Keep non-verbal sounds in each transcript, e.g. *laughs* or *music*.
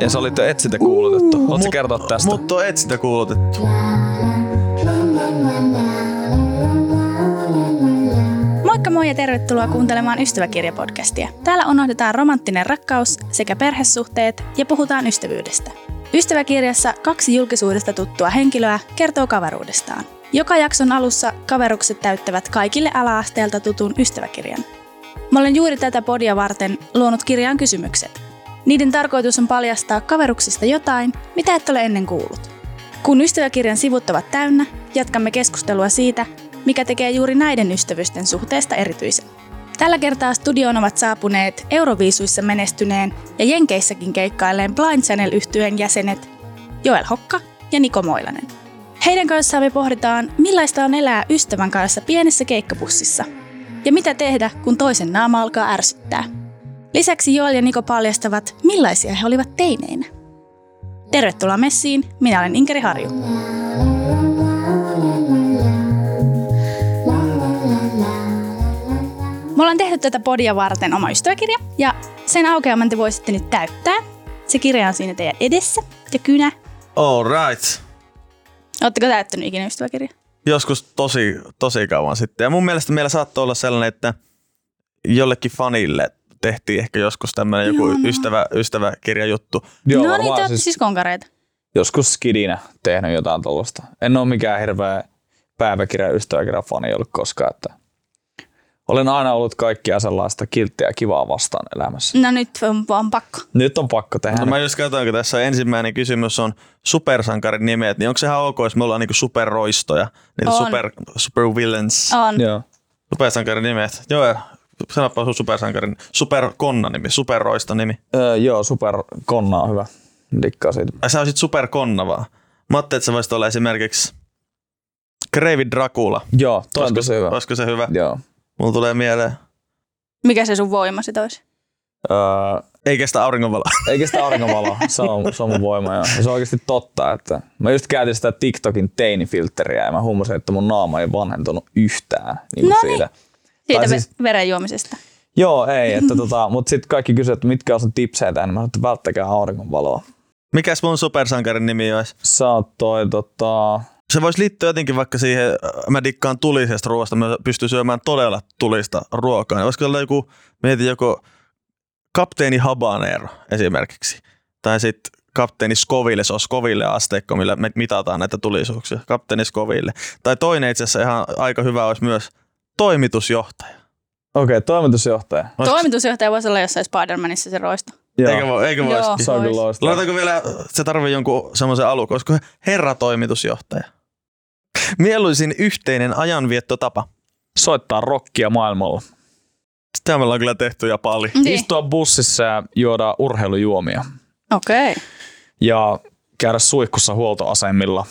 Ja se oli etsintä kuulutettu. Haluatko kertoa tästä? Mutta on etsintä kuulutettu. Moikka moi ja tervetuloa kuuntelemaan Ystäväkirja-podcastia. Täällä unohdetaan romanttinen rakkaus sekä perhesuhteet ja puhutaan ystävyydestä. Ystäväkirjassa kaksi julkisuudesta tuttua henkilöä kertoo kaveruudestaan. Joka jakson alussa kaverukset täyttävät kaikille ala-asteelta tutun ystäväkirjan. Mä olen juuri tätä podia varten luonut kirjaan kysymykset. Niiden tarkoitus on paljastaa kaveruksista jotain, mitä et ole ennen kuullut. Kun ystäväkirjan sivut ovat täynnä, jatkamme keskustelua siitä, mikä tekee juuri näiden ystävysten suhteesta erityisen. Tällä kertaa studioon ovat saapuneet Euroviisuissa menestyneen ja Jenkeissäkin keikkailleen Blind channel yhtyeen jäsenet Joel Hokka ja Niko Moilanen. Heidän kanssaan me pohditaan, millaista on elää ystävän kanssa pienessä keikkapussissa ja mitä tehdä, kun toisen naama alkaa ärsyttää. Lisäksi Joel ja Niko paljastavat, millaisia he olivat teineinä. Tervetuloa messiin, minä olen Inkeri Harju. Me ollaan tehty tätä podia varten oma ystäväkirja ja sen aukeaman te voisitte nyt täyttää. Se kirja on siinä teidän edessä ja kynä. All right. Oletteko täyttänyt ikinä ystäväkirja? Joskus tosi, tosi kauan sitten. Ja mun mielestä meillä saattoi olla sellainen, että jollekin fanille tehtiin ehkä joskus tämmöinen joku no. ystävä, ystäväkirjajuttu. Joo, no niin, te olette siis konkareita. joskus skidinä tehnyt jotain tuollaista. En ole mikään hirveä päiväkirja ystäväkirjan fani ollut koskaan. Että olen aina ollut kaikkia sellaista kilttiä ja kivaa vastaan elämässä. No nyt on vaan pakko. Nyt on pakko tehdä. No mä just katsoin, kun tässä ensimmäinen kysymys on supersankarin nimet, niin onko se ihan ok, jos me ollaan niinku superroistoja, niitä On. super, supervillains, On. Joo. supersankarin nimet. Joo, sanoppa sun supersankarin, superkonna nimi, superroista nimi. Öö, joo, super konna on hyvä. Dikkaa siitä. Ai sä olisit superkonna vaan. Mä ajattelin, että sä voisit olla esimerkiksi Kreivi Dracula. Joo, toi on tosi hyvä. olisiko se hyvä? Joo. Mulla tulee mieleen. Mikä se sun voima sit olisi? Öö, Ei kestä auringonvaloa. *laughs* eikä sitä aurinkovaloa, se on, se on mun voima. Joo. Ja se on oikeasti totta, että mä just käytin sitä TikTokin teinifiltteriä ja mä huomasin, että mun naama ei vanhentunut yhtään niin No niin. siitä. Siitä Tai siis... siis- verenjuomisesta. Joo, ei, että *laughs* tota, mutta sitten kaikki kysyivät, että mitkä on sun tipseitä, niin mä sanoin, että välttäkää auringonvaloa. Mikäs mun supersankarin nimi olisi? Sä oot toi tota... Se voisi liittyä jotenkin vaikka siihen, äh, mä dikkaan tulisesta ruoasta, mä pystyn syömään todella tulista ruokaa. Niin Olisiko olla joku, mietin joku kapteeni Habanero esimerkiksi. Tai sitten kapteeni Scoville, se on Scoville asteikko, millä me mitataan näitä tulisuuksia. Kapteeni Scoville. Tai toinen itse asiassa ihan aika hyvä olisi myös toimitusjohtaja. Okei, okay, toimitusjohtaja. Olisiko- Toimitusjohtaja voisi olla jossain Spider-Manissa se roisto. Joo. Eikö, voi, eikö Joo. Se on Vois. Laitetaanko vielä, se tarvii jonkun semmoisen alun, koska herra toimitusjohtaja. Mieluisin yhteinen ajanviettotapa. Soittaa rockia maailmalla. Sitä me ollaan kyllä tehty ja paljon. Niin. Istua bussissa ja juoda urheilujuomia. Okei. Okay. Ja käydä suihkussa huoltoasemilla.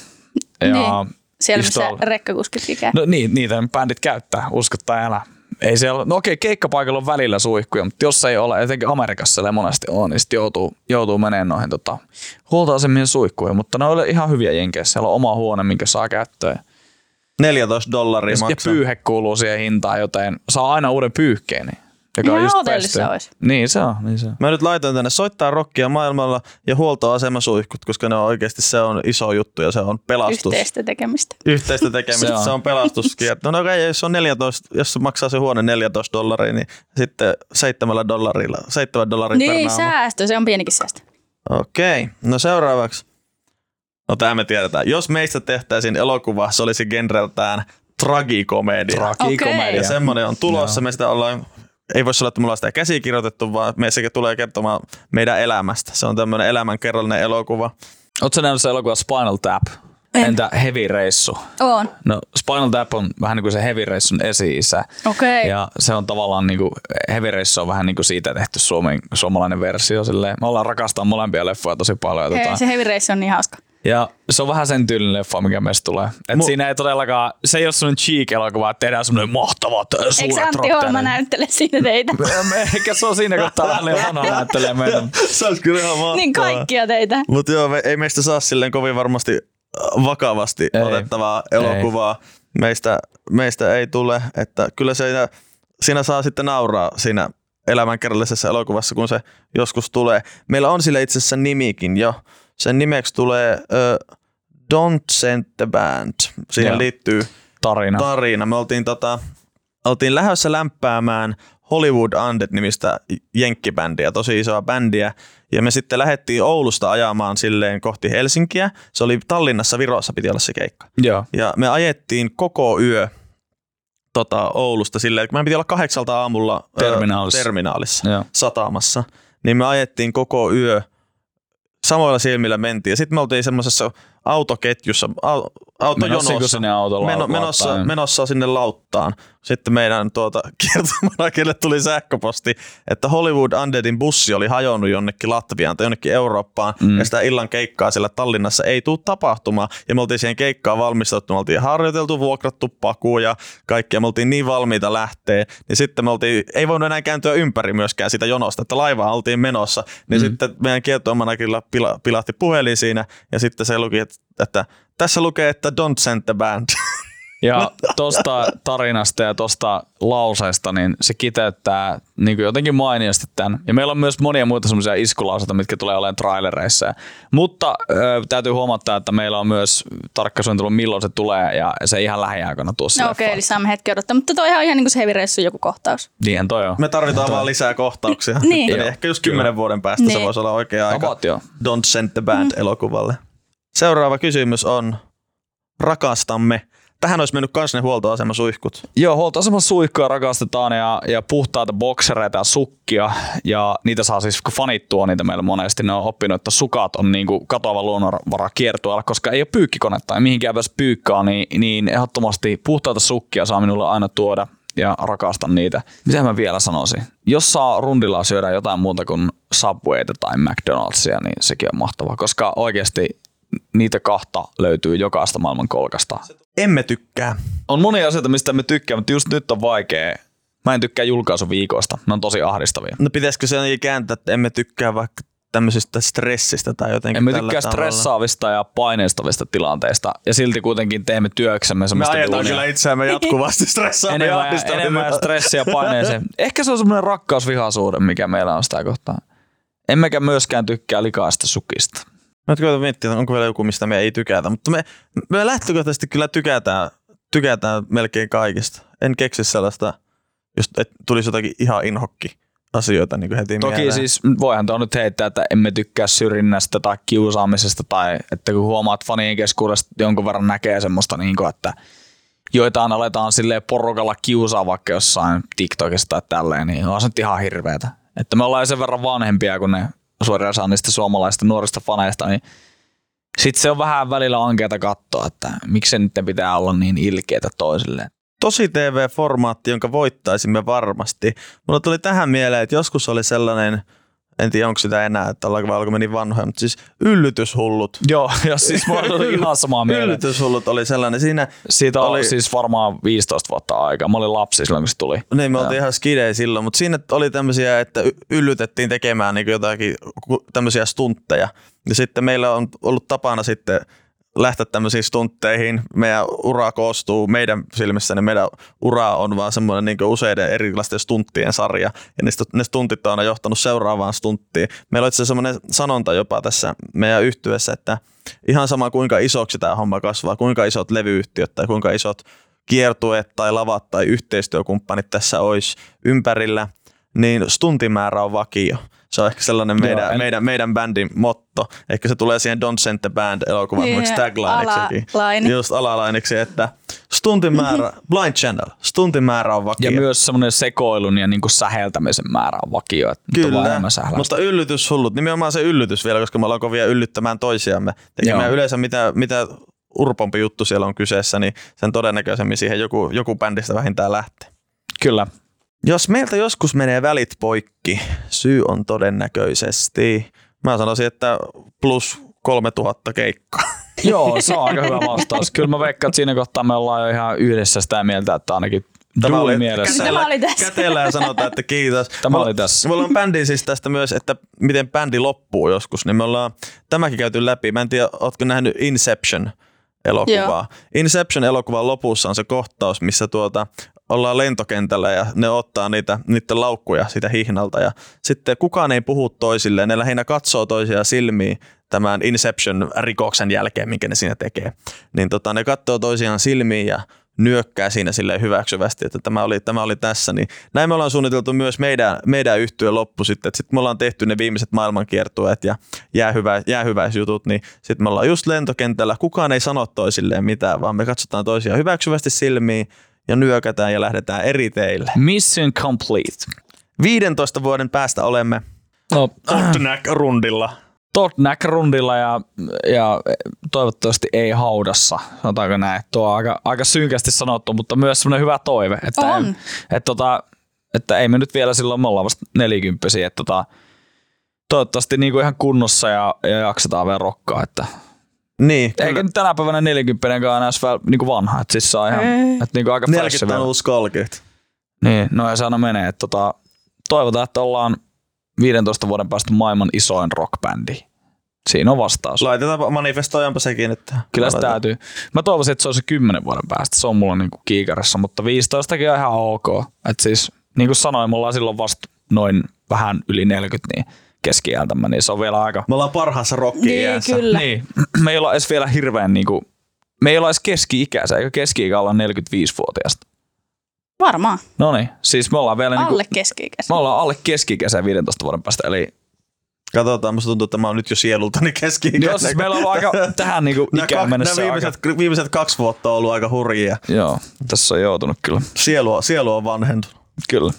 Ja Niin. Siellä missä istua- rekkakuskitkin käy. No niin, niitä bändit käyttää, usko tai älä. Ei siellä, no okei, keikkapaikalla on välillä suihkuja, mutta jos ei ole, etenkin Amerikassa siellä monesti on, niin sitten joutuu, joutuu menemään noihin tota, huoltoasemien suihkuihin. Mutta ne on ihan hyviä jenkeissä. Siellä on oma huone, minkä saa käyttöön. 14 dollaria Ja, ja maksaa. pyyhe kuuluu siihen hintaan, joten saa aina uuden pyyhkeen. Niin, joka Ihan on just hotellissa olisi. Niin se on, niin se on. Mä nyt laitoin tänne soittaa rockia maailmalla ja huoltoasemasuihkut, koska ne on oikeasti se on iso juttu ja se on pelastus. Yhteistä tekemistä. Yhteistä *laughs* tekemistä, Se on. on, se on pelastuskierto. No okei, jos, on 14, jos maksaa se huone 14 dollaria, niin sitten 7 dollarilla, 7 dollaria per Niin, naama. säästö. Se on pienikin säästö. Okei, no seuraavaksi. No tämä me tiedetään. Jos meistä tehtäisiin elokuva, se olisi genreltään tragikomedia. Tragikomedia. Okei. ja semmoinen on tulossa. Joo. Me sitä ollaan, ei voi olla, että me ollaan sitä käsikirjoitettu, vaan me sekä tulee kertomaan meidän elämästä. Se on tämmöinen elämänkerrallinen elokuva. Oletko nähnyt se elokuva Spinal Tap? En. Entä Heavy Reissu? On. No Spinal Tap on vähän niin kuin se Heavy Reissun esi-isä. Okei. Ja se on tavallaan niin kuin, Heavy Race on vähän niin kuin siitä tehty suomen, suomalainen versio. Silleen. Me ollaan rakastaa molempia leffoja tosi paljon. Hei, tota, se Heavy Race on niin hauska. Ja se on vähän sen tyylinen leffa, mikä meistä tulee. Et Mu- siinä ei todellakaan, se ei ole semmoinen cheek-elokuva, että tehdään semmoinen mahtavat äh, Eikö suuret Antti. Holma näyttele siinä teitä? *laughs* Eikä se on siinä kohtaa vähän Leona näyttelee meitä. Se olisi kyllä ihan mahtavaa. niin kaikkia teitä. Mutta joo, me, ei meistä saa silleen kovin varmasti äh, vakavasti Ei. otettavaa elokuvaa. Meistä, meistä ei tule, että kyllä se siinä saa sitten nauraa siinä elämänkerrallisessa elokuvassa, kun se joskus tulee. Meillä on sille itse asiassa nimikin jo. Sen nimeksi tulee uh, Don't Send the Band. Siihen Joo. liittyy Tarina. tarina. Me oltiin, tota, oltiin lähdössä lämpäämään Hollywood Undead-nimistä jenkkibändiä, tosi isoa bändiä. Ja me sitten lähdettiin Oulusta ajamaan silleen kohti Helsinkiä. Se oli Tallinnassa, Virossa piti olla se keikka. Joo. Ja me ajettiin koko yö tota, Oulusta silleen, että meidän piti olla kahdeksalta aamulla ö, Terminaalissa. terminaalissa Joo. satamassa. Niin me ajettiin koko yö, samoilla silmillä mentiin. Ja sitten me oltiin semmoisessa autoketjussa, au, autojonossa. Menossa sinne Meno, menossa, menossa sinne lauttaan. Sitten meidän tuota, *laughs* kiertomanakille tuli sähköposti, että Hollywood Undeadin bussi oli hajonnut jonnekin Latviaan tai jonnekin Eurooppaan, Mm. ja sitä illan keikkaa siellä Tallinnassa ei tule tapahtumaan. Ja me oltiin siihen keikkaan valmistauduttu, me oltiin harjoiteltu, vuokrattu pakua ja kaikkea, me oltiin niin valmiita lähteä, niin sitten me oltiin, ei voinut enää kääntyä ympäri myöskään sitä jonosta, että laivaan oltiin menossa, niin Mm. mm. sitten meidän kiertomanakilla pila, pilahti puhelin siinä, ja sitten se luki, että, että tässä lukee, että don't send the band. Ja tosta tarinasta ja tosta lauseesta, niin se kiteyttää niin kuin jotenkin mainiosti tämän. Ja meillä on myös monia muita semmoisia iskulauseita, mitkä tulee olemaan trailereissa. Mutta ö, täytyy huomata, että meillä on myös tarkka suunnittelu, milloin se tulee, ja se ihan lähiaikoina tuossa No okei, okay, eli saamme hetki odottaa. Mutta toi on ihan niin kuin se Heavy Reissu joku kohtaus. Niinhän toi on. Me tarvitaan vaan lisää kohtauksia. Niin. Eli Joo. ehkä just kymmenen vuoden päästä se Niin. voisi olla oikea aika About joo. Don't Send the Band elokuvalle. Seuraava kysymys on, rakastamme. Tähän olisi mennyt kans ne huoltoasemasuihkut. Joo, huoltoaseman suihkuja rakastetaan ja, ja puhtaita boksereita ja sukkia. Ja niitä saa siis, kun fanit tuo niitä meillä monesti, ne on oppinut, että sukat on niinku katoava luonnonvara kiertueella, koska ei ole pyykkikonetta ja mihinkään pääse pyykkaa, niin, niin ehdottomasti puhtaita sukkia saa minulle aina tuoda ja rakastan niitä. Mitä mä vielä sanoisin? Jos saa rundilla syödä jotain muuta kuin Subwayta tai McDonald'sia, niin sekin on mahtavaa, koska oikeasti niitä kahta löytyy jokaista maailman kolkasta. Emme tykkää. On monia asioita, mistä me tykkää, mutta just nyt on vaikea. Mä en tykkää julkaisuviikoista. Ne on tosi ahdistavia. No pitäisikö se jotenkin kääntää, että emme tykkää vaikka tämmöisestä stressistä tai jotenkin tällä tykkää tavalla? stressaavista ja paineistavista tilanteista. Ja silti kuitenkin teemme työksemme Me semmoista ajetaan duunia. kyllä itseämme jatkuvasti stressaamme ja enemmän, ahdistamme. enemmän stressiä ja *laughs* paineeseen. Ehkä se on semmoinen rakkausvihaisuuden, mikä meillä on sitä kohtaa. Emmekä myöskään tykkää likaista sukista. Mä nyt koitan miettiä, onko vielä joku, mistä me ei tykätä, mutta me, me lähtökohtaisesti kyllä tykätään, tykätään melkein kaikista. En keksi sellaista, just, että tulisi jotakin ihan inhokki asioita niin heti Toki mieleen. siis voihan tuo nyt heittää, että emme tykkää syrjinnästä tai kiusaamisesta tai että kun huomaat fanien keskuudesta jonkun verran näkee semmoista, niin kuin, että joitain aletaan sille porukalla kiusaa vaikka jossain TikTokissa tai tälleen, niin on se nyt ihan hirveetä. Että me ollaan sen verran vanhempia kuin ne suoraan osa niistä suomalaisista nuorista faneista, niin sitten se on vähän välillä ankeata katsoa, että miksi se nyt pitää olla niin ilkeitä toisilleen. tosi TV-formaatti, jonka voittaisimme varmasti. Mulla tuli tähän mieleen, että joskus oli sellainen, en tiedä onko sitä enää, että ollaanko vai oliko niin vanhoja, mutta siis yllytyshullut. Joo, *laughs* ja siis mä olin ihan samaa mieltä. Yllytyshullut oli sellainen. Siinä Siitä oli oli- siis varmaan 15 vuotta aikaa. Mä olin lapsi silloin, kun se tuli. Niin, me oltiin ihan skidei silloin, mutta siinä oli tämmöisiä, että yllytettiin tekemään niin jotakin tämmöisiä stuntteja. Ja sitten meillä on ollut tapana sitten lähteä tämmöisiin stuntteihin. Meidän ura koostuu meidän silmissä, niin meidän ura on vaan semmoinen niin useiden erilaisten stunttien sarja. Ja niistä, ne stuntit on aina johtanut seuraavaan stunttiin. Meillä on itse semmoinen sanonta jopa tässä meidän yhtyessä, että ihan sama kuinka isoksi tämä homma kasvaa, kuinka isot levyyhtiöt tai kuinka isot kiertueet tai lavat tai yhteistyökumppanit tässä olisi ympärillä, niin stuntimäärä on vakio. Se on ehkä sellainen Joo, meidän, en- meidän, meidän bändin motto. Ehkä se tulee siihen Don't Send the Band elokuvan Niin, yeah, taglineksikin. alalaini. Just alalainiksi, että stuntimäärä, *laughs* Blind Channel, stuntimäärä on vakio. Ja myös semmoinen sekoilun ja niinku säheltämisen määrä on vakio. Että on Kyllä, sähläistä. mutta yllytyshullut, nimenomaan se yllytys vielä, koska me ollaan kovia yllyttämään toisiamme. Tekemään Joo. yleensä mitä, mitä urpompi juttu siellä on kyseessä, niin sen todennäköisemmin siihen joku, joku bändistä vähintään lähtee. Kyllä. Jos meiltä joskus menee välit poikki, syy on todennäköisesti, mä sanoisin, että plus 3000 keikkaa. *laughs* Joo, se on aika hyvä vastaus. Kyllä mä veikkaan, että siinä kohtaa me ollaan jo ihan yhdessä sitä mieltä, että ainakin duuli mielessä. Tämä oli tässä. Kätellä ja sanotaan, että kiitos. Tämä oli tässä. Me ollaan bändi siis tästä myös, että miten bändi loppuu joskus, niin me ollaan tämäkin käyty läpi. Mä en tiedä, ootko nähnyt Inception elokuvaa. Inception elokuvan lopussa on se kohtaus, missä tuota ollaan lentokentällä ja ne ottaa niitä, niiden laukkuja siitä hihnalta ja sitten kukaan ei puhu toisilleen, ne lähinnä katsoo toisiaan silmiin tämän Inception-rikoksen jälkeen, minkä ne siinä tekee. Niin tota, ne katsoo toisiaan silmiin ja nyökkää siinä sille hyväksyvästi, että tämä oli, tämä oli tässä. Niin näin me ollaan suunniteltu myös meidän, meidän yhtyön loppu sitten, että sitten me ollaan tehty ne viimeiset maailmankiertueet ja jäähyvä, jäähyväisjutut, niin sitten me ollaan just lentokentällä, kukaan ei sano toisilleen mitään, vaan me katsotaan toisiaan hyväksyvästi silmiin ja nyökätään ja lähdetään eri teille. Mission complete. 15 vuoden päästä olemme No, rundilla. Totnack-rundilla ja, ja toivottavasti ei haudassa, sanotaanko näin. Tuo on aika, aika synkästi sanottu, mutta myös semmoinen hyvä toive. Että, On. Ei, että, tota, että ei me nyt vielä silloin, me ollaan vasta nelikymppisiä, että tota, toivottavasti niin kuin ihan kunnossa ja, ja jaksetaan vielä rokkaa. Että, Niin, eikä nyt tänä päivänä 40 enää enää niin kuin vanha, että siis se on ihan, että niin kuin aika fresh 40 on uusi 30. Niin, no ja se aina menee. Että tota, toivotaan, että ollaan 15 vuoden päästä maailman isoin rockbändi. Siinä on vastaus. Laitetaan manifestoijanpa sekin. Että Kyllä se täytyy. Mä toivoisin, että se olisi 10 vuoden päästä. Se on mulla niinku kiikarissa, mutta 15 on ihan ok. Et siis, niin kuin sanoin, me ollaan silloin vasta noin vähän yli 40 niin keski-iältämme, niin se on vielä aika... Me ollaan parhaassa rocki Niin, kyllä. Niin, me ei olla edes vielä hirveän niinku, me ei olla edes keski-ikäisiä, eikä keski-ikä olla 45-vuotiaasta. Varmaan. No niin, siis me ollaan vielä niinku, Alle keski-ikäisen. me ollaan alle keski-ikäisiä 15 vuoden päästä, eli Katsotaan, musta tuntuu, että mä oon nyt jo sielultani keski joo, siis meillä on ollut aika *laughs* tähän niinku ikään mennessä nämä aika, viimeiset, viimeiset kaksi vuotta on ollut aika hurjia. joo, tässä on joutunut kyllä, Sielu, on- sielu on vanhentunut. kyllä.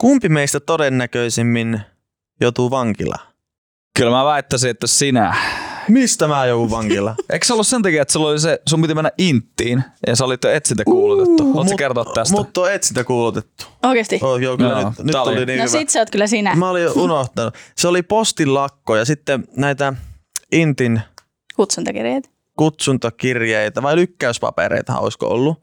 Kumpi meistä todennäköisimmin joutuu vankilaan? Kyllä mä väittäisin, että sinä. Mistä mä joudun vankilaan? *laughs* Eikö se ollut sen takia, että sulla oli se, sun piti mennä Inttiin ja sä olit jo etsintä kuulutettu? Haluatko Mut- kertoa tästä? Mutta on etsintä kuulutettu. Oikeesti? Oh, joo, kyllä Joo, nyt, nyt oli- oli niin No hyvä. sit sä oot kyllä sinä. Mä olin jo *laughs* unohtanut. Se oli postin lakko ja sitten näitä Intin Kutsuntakirjeet. kutsuntakirjeitä vai lykkäyspapereita olisiko ollut.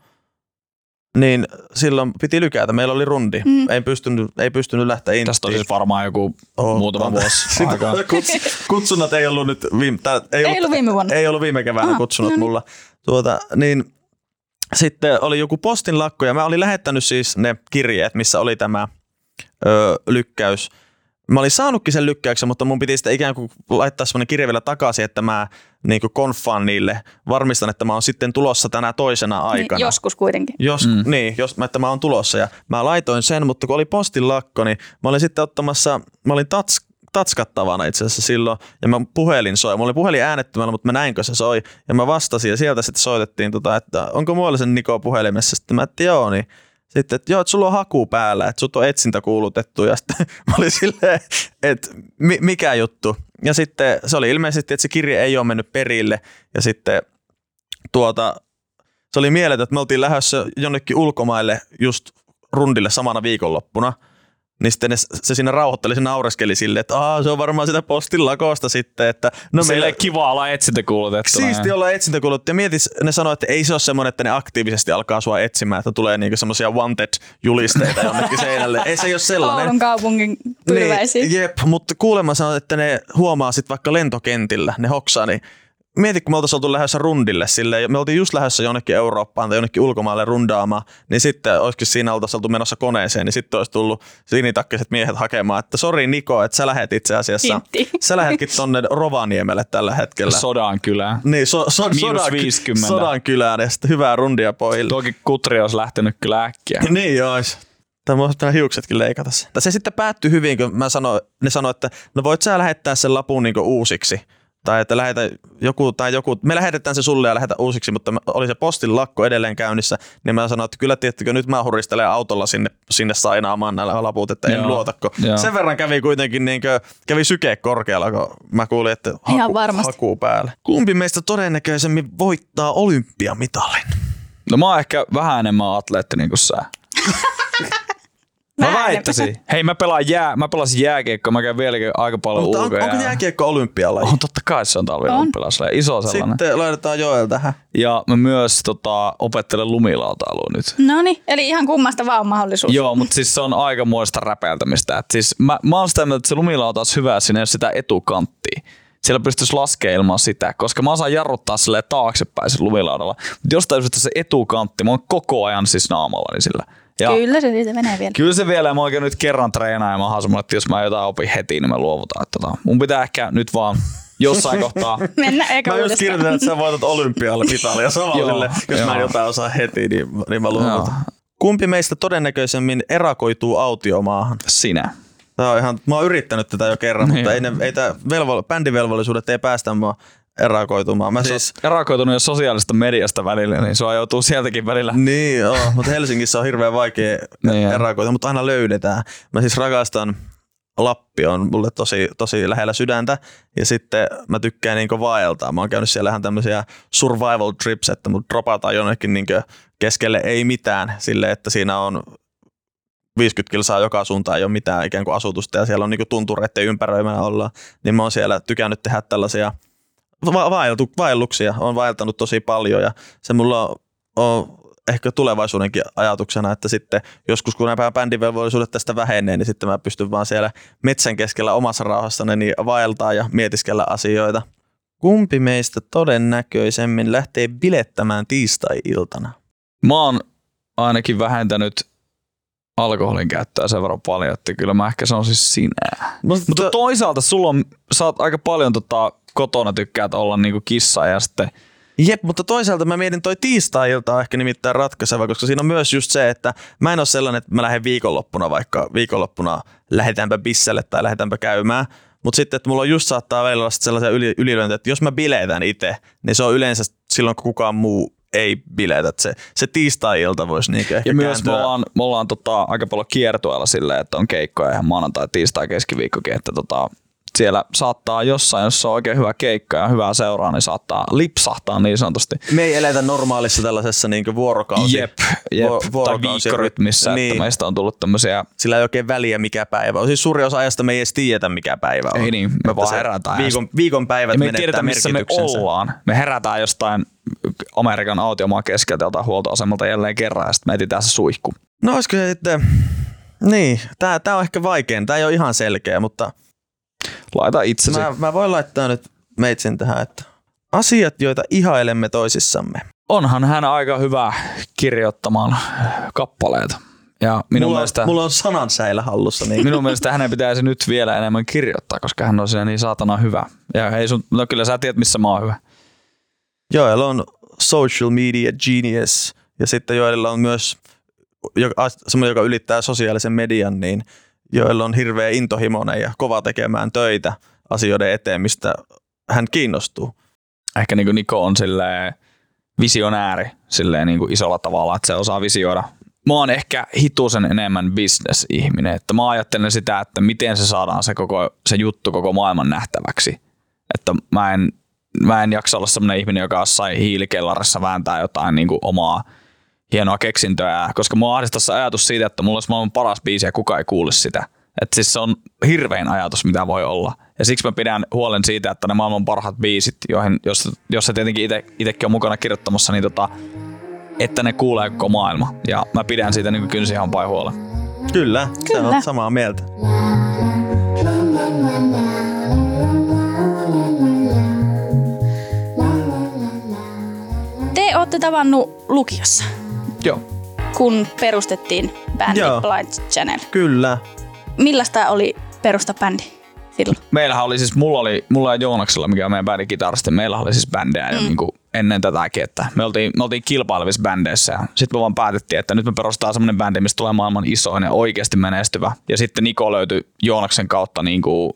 Niin silloin piti lykätä. Meillä oli rundi. Mm. Ei, pystynyt, ei pystynyt lähteä Inttiin. Tästä on siis varmaan joku Oh, muutama on. vuosi aikaa. *laughs* kuts- kutsunnat ei ollut nyt viime, tää, ei, Ei ollut viime vuonna. Ei ollut viime keväänä Aha, kutsunnat no niin. mulla. Tuota, niin sitten oli joku postin lakko ja mä olin lähettänyt siis ne kirjeet, missä oli tämä ö, lykkäys. Mä olin saanutkin sen lykkäyksen, mutta mun piti sitä ikään kuin laittaa semmoinen kirje vielä takaisin, että mä niin konfaan niille, varmistan, että mä oon sitten tulossa tänä toisena aikana. Niin, joskus kuitenkin. Jos, Mm. niin, jos, että mä oon tulossa ja mä laitoin sen, mutta kun oli postin lakko, niin mä olin sitten ottamassa, mä olin tats, tatskattavana itse asiassa silloin ja mä puhelin soi. Mulla oli puhelin äänettömällä, mutta mä näinkö se soi ja mä vastasin ja sieltä sitten soitettiin, tota, että onko Muolisen Niko puhelimessa. Sitten mä, että joo, niin sitten, että joo, että sulla on haku päällä, että sut on etsintä kuulutettu ja sitten *laughs* mä olin silleen, että mi- mikä juttu. Ja sitten se oli ilmeisesti, että se kirje ei ole mennyt perille ja sitten tuota, se oli mieletön, että me oltiin lähdössä jonnekin ulkomaille just rundille samana viikonloppuna. Niin sitten ne, se siinä rauhoitteli, se naureskeli sille, että Aa, se on varmaan sitä postin lakosta sitten, että no No meillä Silleen kiva olla etsintä kuulutettu. siisti olla etsintäkulut. Ja mietis, ne sanoi, että ei se ole semmoinen, että ne aktiivisesti alkaa sua etsimään, että tulee niinku semmoisia wanted-julisteita jonnekin seinälle. Ei se ole sellainen. Oulun kaupungin. Niin, jep, mutta kuulemma sanoi, että ne huomaa sit vaikka lentokentillä, ne hoksaa, niin mieti, kun me oltaisiin oltu lähdössä rundille silleen, me oltiin just lähdössä jonnekin Eurooppaan tai jonnekin ulkomaille rundaamaan, niin sitten olisikin siinä oltaisiin oltu menossa koneeseen, niin sitten olisi tullut sinitakkiset miehet hakemaan, että sori Niko, että sä lähet itse asiassa, Intti. sä lähetkin tonne Rovaniemelle tällä hetkellä. Sodan kylään. niin, so, so, Miinus sodan, 50. sodan kylään ja sitten hyvää rundia pojille. Toki kutri olisi lähtenyt kyllä äkkiä. *laughs* Niin ois. Tai voisi pitää hiuksetkin leikata se sitten päättyi hyvin, kun mä sanoin, ne sanoi, että no voit sä lähettää sen lapun niinku uusiksi. Tai että lähetä joku, tai joku, me lähetetään se sulle ja lähetä uusiksi, mutta oli se postin lakko edelleen käynnissä, niin mä sanoin, että kyllä tiettikö, nyt mä huristelen autolla sinne, sinne sainaamaan näillä laput, että en Joo, luotako. joo. Sen verran kävi kuitenkin, niin kuin, kävi syke korkealla, kun mä kuulin, että Ihan haku, varmasti. haku päällä. Kumpi meistä todennäköisemmin voittaa olympiamitalin? No mä oon ehkä vähän enemmän atleettinen kuin sä. *laughs* Mä Vähän väittäisin. Hei, mä pelaan jää, mä pelasin jääkiekkoa, mä käyn vieläkin aika paljon Mutta on, onko jääkiekko olympialaji? On totta kai se on talviolympialaisella. Iso sellainen. Sitten laitetaan Joel tähän. Ja mä myös tota, opettelen lumilautailua nyt. No niin, eli ihan kummasta vaan on mahdollisuus. Joo, mutta siis se on aikamoista räpeltämistä. Et siis mä, mä oon sitä mieltä, että se lumilauta olisi hyvä, jos siinä ei ole sitä etukanttia. Siellä pystyisi laskemaan ilman sitä, koska mä osaan jarruttaa sille taaksepäin sen lumilaudalla. Mutta jostain syystä se etukantti, mä oon koko ajan siis naamallani sillä. Ja Kyllä se siitä menee vielä. Kyllä se vielä, mä oikein nyt kerran treenaan ja mä haluan että jos mä jotain opin heti, niin me luovutaan. Että tota, mun pitää ehkä nyt vaan jossain kohtaa *laughs* Mennä eikä Mä just kirjoitan, että sä voitat olympialle mitalia samalla Joo, sille, jos mä joo. jotain osaa heti, niin, niin mä Joo. luovutan. Kumpi meistä todennäköisemmin erakoituu autiomaahan? sinä. Tää on ihan, mä oon yrittänyt tätä jo kerran, mutta Niin. ei, ne, ei tää velvo, bändivelvollisuudet ei päästä mua erakoitumaan. Mä siis, Siis erakoitunut jo sosiaalista mediasta välillä, niin sua joutuu sieltäkin välillä. niin joo, mutta Helsingissä on hirveän vaikea Niin. erakoita, mutta aina löydetään. Mä siis rakastan Lappi on mulle tosi, tosi lähellä sydäntä ja sitten mä tykkään niinku vaeltaa. Mä oon käynyt siellä ihan tämmöisiä survival trips, että mut dropataan jonnekin niinku keskelle ei mitään sille, että siinä on 50 kilsaa joka suuntaan, ei ole mitään ikään kuin asutusta ja siellä on niinku tuntureiden ympäröimänä olla, niin mä oon siellä tykännyt tehdä tällaisia va- vaeltu, vaelluksia. Oon vaeltanut tosi paljon ja se mulla on, on ehkä tulevaisuudenkin ajatuksena, että sitten joskus kun nämä bändivelvollisuudet tästä vähenee, niin sitten mä pystyn vaan siellä metsän keskellä omassa rauhassani niin vaeltaa ja mietiskellä asioita. Kumpi meistä todennäköisemmin lähtee bilettämään tiistai-iltana? Mä oon ainakin vähentänyt alkoholin käyttöä sen verran paljon, että kyllä mä ehkä sanoisin sinä. Mutta toisaalta sulla on, sä oot aika paljon tota, kotona tykkäät olla niinku kissa ja sitten Jep, mutta toisaalta mä mietin toi tiistai-ilta on ehkä nimittäin ratkaiseva, koska siinä on myös just se, että mä en ole sellainen, että mä lähden viikonloppuna vaikka viikonloppuna lähdetäänpä bisselle tai lähdetäänpä käymään, mutta sitten, että mulla on just saattaa välillä olla sellaisia yli, että jos mä bileetän itse, niin se on yleensä silloin, kun kukaan muu ei bileetä. Se, se tiistai-ilta voisi niinku ehkä Ja myös me kääntyä- ollaan, me ollaan tota, aika paljon kiertueella silleen, että on keikkoja ihan maanantai, tiistai, keskiviikkokin, että tota, siellä saattaa jossain, jos on oikein hyvä keikka ja hyvää seuraa, niin saattaa lipsahtaa niin sanotusti. Me ei eletä normaalissa tällaisessa niinku vuorokausi. Jep, jep. Vu- tai vuorokausi- viikkorytmissä, niin. Niin. että meistä on tullut tämmöisiä, Sillä ei oikein väliä mikä päivä on. Siis suuri osa ajasta me ei edes tiedetä mikä päivä on. Ei niin, me Että vaan herätään Viikon, viikon päivät ja me ei menettää tiedetä missä me ollaan. Me herätään jostain Amerikan autiomaan keskeltä jotain huoltoasemalta jälleen kerran ja sitten me etsitään se suihku. No olisiko se sitten... Niin, tää on ehkä vaikein. Tää ei ole ihan selkeä, mutta Laita itsesi. mä, mä voin laittaa nyt meitsin tähän, että asiat, joita ihailemme toisissamme. Onhan hän aika hyvä kirjoittamaan kappaleita. Ja minun mulla, mielestä... on, mulla on sanansäilä hallussa. Niin. Minun mielestä hänen pitäisi nyt vielä enemmän kirjoittaa, koska hän on siinä niin saatana hyvä. Ja hei sun, no kyllä sä tiedät, missä mä oon hyvä. Joel on social media genius ja sitten Joelilla on myös semmoinen, joka ylittää sosiaalisen median, niin Joel on hirveä intohimoinen ja kova tekemään töitä asioiden eteen, mistä hän kiinnostuu. Ehkä niin kuin Niko on silleen visionääri silleen niin kuin isolla tavalla, että se osaa visioida. Mä oon ehkä hitusen enemmän business-ihminen, että mä ajattelen sitä, että miten se saadaan se, koko, se juttu koko maailman nähtäväksi. Että mä en, mä en jaksa olla semmoinen ihminen, joka jossain hiilikellarissa vääntää jotain niin kuin omaa hienoa keksintöä, koska mua ahdistaa se ajatus siitä, että mulla olisi maailman paras biisi ja kukaan ei kuule sitä. Että siis se on hirvein ajatus, mitä voi olla. Ja siksi mä pidän huolen siitä, että ne maailman parhaat biisit, joihin, jos, jos se tietenkin ite, itekin on mukana kirjoittamassa, niin tota, että ne kuulee koko maailma. Ja mä pidän siitä niin kynsihampain huolen. Kyllä, se Kyllä. on samaa mieltä. Te olette tavannut lukiossa. Kun perustettiin bändi Joo. Blind Channel. Kyllä. Millaista oli perusta bändi silloin? Meillähän oli siis, mulla oli, mulla ja Joonaksella, mikä on meidän bändin kitaristi, meillä oli siis bändejä jo niin kuin ennen tätäkin, että me oltiin, me oltiin kilpailevissa bändeissä ja sitten me vaan päätettiin, että nyt me perustetaan semmoinen bändi, mistä tulee maailman isoin ja oikeasti menestyvä. Ja sitten Niko löytyi Joonaksen kautta niin kuin,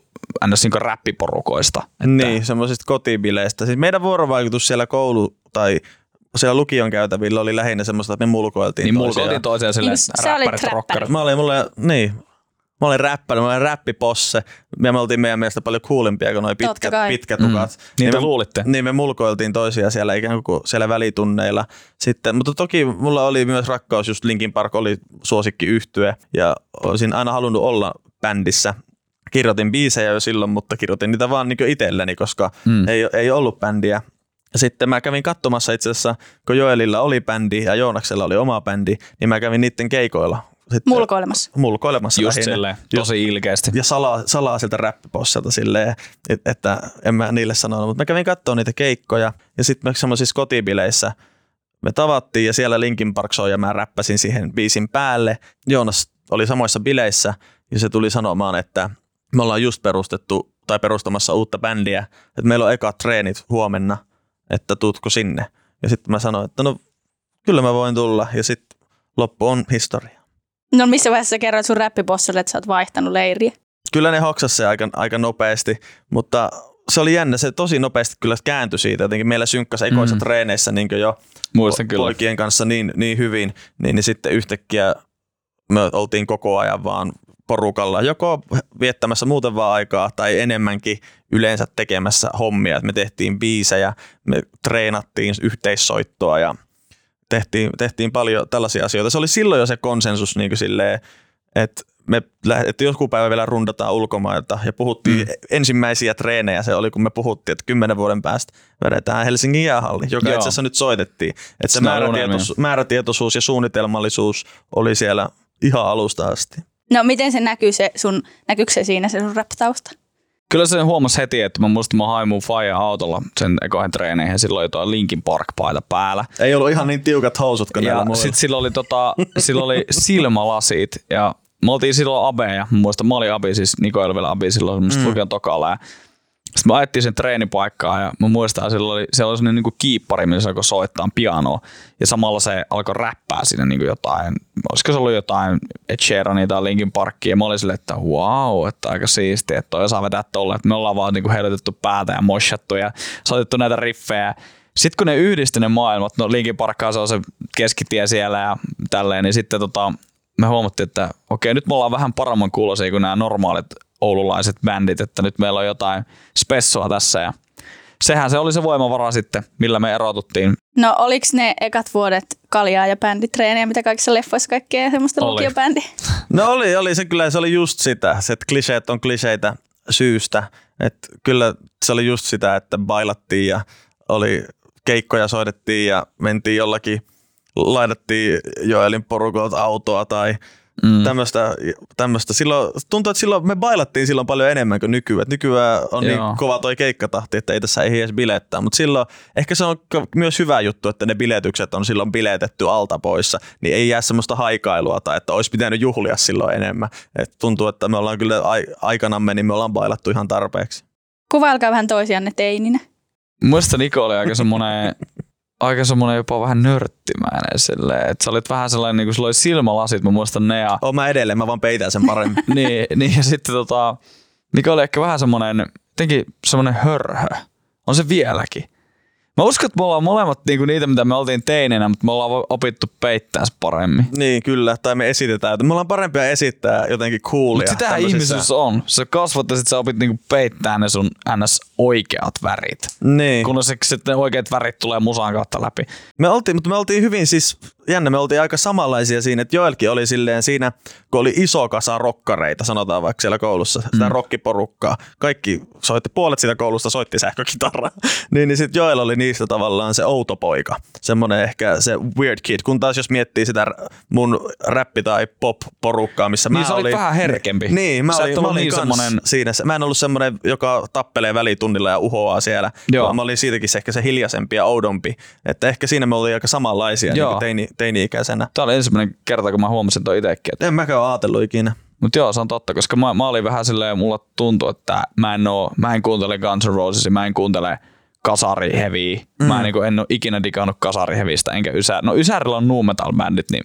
ns. Niin kuin räppiporukoista. Että, Niin, semmoisista kotibileistä. Siis meidän vuorovaikutus siellä koulu tai siellä lukion käytävillä oli lähinnä semmoista, että me mulkoiltiin Niin toisiaan. mulkoiltiin toisiaan silleen, Niin, että sä olit räppärit räppäri. rockerit. Mä olin, mulle, niin, mä olin räppäri, mä olin räppiposse. Ja me oltiin meidän mielestä paljon coolimpia kuin noi Totta pitkät, kai. pitkätukat. Niin te me, luulitte. Niin me mulkoiltiin toisiaan siellä ikään kuin siellä välitunneilla. Sitten, mutta toki mulla oli myös rakkaus, just Linkin Park oli suosikki yhtye ja olisin aina halunnut olla bändissä. Kirjoitin biisejä jo silloin, mutta kirjoitin niitä vaan niin itselleni, koska Mm. mm. ei, ei ollut bändiä. Sitten mä kävin katsomassa itse asiassa, kun Joelilla oli bändi ja Joonaksella oli oma bändi, niin mä kävin niiden keikoilla. Sitten Mulkoilemassa. mulkoilemassa Just lähinnä. silleen, tosi ilkeästi. Ja salaa, salaa siltä räppiposselta silleen, että, että en mä niille sanonut, mutta mä kävin katsoa niitä keikkoja ja sitten me semmoisissa kotibileissä me tavattiin ja siellä Linkin Park soi ja mä räppäsin siihen biisin päälle. Joonas oli samoissa bileissä ja se tuli sanomaan, että me ollaan just perustettu tai perustamassa uutta bändiä, että meillä on eka treenit huomenna, että tuutko sinne. Ja sitten mä sanoin, että no kyllä mä voin tulla ja sitten loppu on historia. No missä vaiheessa sä kerroit sun räppipossulle, että sä oot vaihtanut leiriä? Kyllä ne hoksas se aika, aika nopeasti, mutta se oli jännä, se tosi nopeasti kyllä kääntyi siitä. Jotenkin meillä synkkäsi ekoissa mm. treeneissä niin jo Muistan kyllä. poikien kanssa niin, niin hyvin, niin, niin sitten yhtäkkiä me oltiin koko ajan vaan porukalla, joko viettämässä muuten vaan aikaa tai enemmänkin yleensä tekemässä hommia. Et me tehtiin biisejä, me treenattiin yhteissoittoa ja tehtiin, tehtiin paljon tällaisia asioita. Se oli silloin jo se konsensus niin kuin silleen, että me että joku päivä vielä rundataan ulkomailta ja puhuttiin mm. ensimmäisiä treenejä. Se oli, kun me puhuttiin, että kymmenen vuoden päästä vedetään Helsingin jäähalli, joka Joo. itse asiassa nyt soitettiin. Että se määrätietoisuus, määrätietoisuus ja suunnitelmallisuus oli siellä ihan alusta asti. No miten se näkyy se sun, näkyykö se siinä se sun rap-tausta? Kyllä se huomasi heti, että mä muistin, mä hain mun faija autolla sen ekoihin treeneihin ja silloin jotain Linkin Park-paita päällä. Ei ollut ihan niin tiukat housut kuin Ja sitten sillä oli, tota, sillä oli silmälasit ja me oltiin silloin abeja. Mä muistan, mä olin abi, siis Niko oli vielä abi silloin semmoista mm. lukion tokalla. Ja sitten me ajettiin sen treenipaikkaan ja mä muistan, että siellä oli, siellä oli sellainen niin kiippari, missä alkoi soittaa pianoa. Ja samalla se alkoi räppää sinne niin jotain, olisiko se ollut jotain Ed Sheerania tai Linkin Parkia. Ja mä olin silleen, että wow, että aika siistiä, että toi saa vetää tolle. Että me ollaan vaan niin heilutettu päätä ja moshattu ja soitettu näitä riffejä. Sitten kun ne yhdisti ne maailmat, no Linkin Parkkaa se on se keskitie siellä ja tälleen, niin sitten tota, me huomattiin, että okei, nyt me ollaan vähän paremman kuulosia kuin nämä normaalit oululaiset bändit, että nyt meillä on jotain spessoa tässä ja sehän se oli se voimavara sitten, millä me erotuttiin. No oliko ne ekat vuodet kaljaa ja bänditreeniä, mitä kaikissa leffoissa kaikkea semmoista oli. lukiobändi? *laughs* No oli, oli se kyllä, se oli just sitä, se, että kliseet on kliseitä syystä, että kyllä se oli just sitä, että bailattiin ja oli keikkoja soitettiin ja mentiin jollakin laitettiin Joelin porukolta autoa tai mm. tämmöistä. Silloin, tuntuu, että silloin me bailattiin silloin paljon enemmän kuin nykyään. Nykyään on niin Joo. niin kova toi keikkatahti, että ei tässä ei edes bilettää. Mutta silloin ehkä se on myös hyvä juttu, että ne biletykset on silloin biletetty alta poissa. Niin ei jää semmoista haikailua tai että olisi pitänyt juhlia silloin enemmän. Et tuntuu, että me ollaan kyllä aikanamme, niin me ollaan bailattu ihan tarpeeksi. Kuvailkaa vähän toisianne teininä. Muista Niko oli aika semmoinen aika semmoinen jopa vähän nörttimäinen silleen, että sä olit vähän sellainen, niin kuin sulla oli silmälasit, mä muistan ne. Ja... Oon mä edelleen, mä vaan peitän sen paremmin. *laughs* niin, niin, ja sitten tota, Niko oli ehkä vähän semmoinen, jotenkin semmoinen hörhö. On se vieläkin. Mä uskon, että me ollaan molemmat niinku niitä, mitä me oltiin teineinä, mutta me ollaan opittu peittää se paremmin. Niin, kyllä. Tai me esitetään. Me ollaan parempia esittää jotenkin coolia. Mutta sitä ihmisyys on. Sä kasvat ja sit sä opit niinku peittää ne sun ns. oikeat värit. Niin. Kun se sitten oikeat värit tulee musaan kautta läpi. Me oltiin, mutta me oltiin hyvin siis jännä, me oltiin aika samanlaisia siinä, että Joelkin oli silleen siinä, kun oli iso kasa rokkareita, sanotaan vaikka siellä koulussa, sitä mm. rokkiporukkaa. Kaikki soitti, puolet siitä koulusta soitti sähkökitaraa. *laughs* niin, niin sitten Joel oli niistä tavallaan se outo poika. Semmoinen ehkä se weird kid. Kun taas jos miettii sitä mun räppi- tai pop-porukkaa, missä niin, mä olin... vähän herkempi. Niin, mä olin, mä olin niin semmonen... siinä. Mä en ollut semmoinen, joka tappelee välitunnilla ja uhoaa siellä. Joo. Mä olin siitäkin se ehkä se hiljaisempi ja oudompi. Että ehkä siinä me oltiin aika samanlaisia Joo. Niin teini, teini-ikäisenä. Tämä oli ensimmäinen kerta, kun mä huomasin toi itsekin. Että... En mäkään ole ajatellut ikinä. Mutta joo, se on totta, koska mä, mä olin vähän silleen, mulla tuntui, että mä en, oo, mä en kuuntele Guns N' Roses, mä en kuuntele kasariheviä. Mm. Mä en, niin kuin, en ole ikinä digannut kasarihevistä, enkä ysär. No Ysärillä on nu metal bändit, niin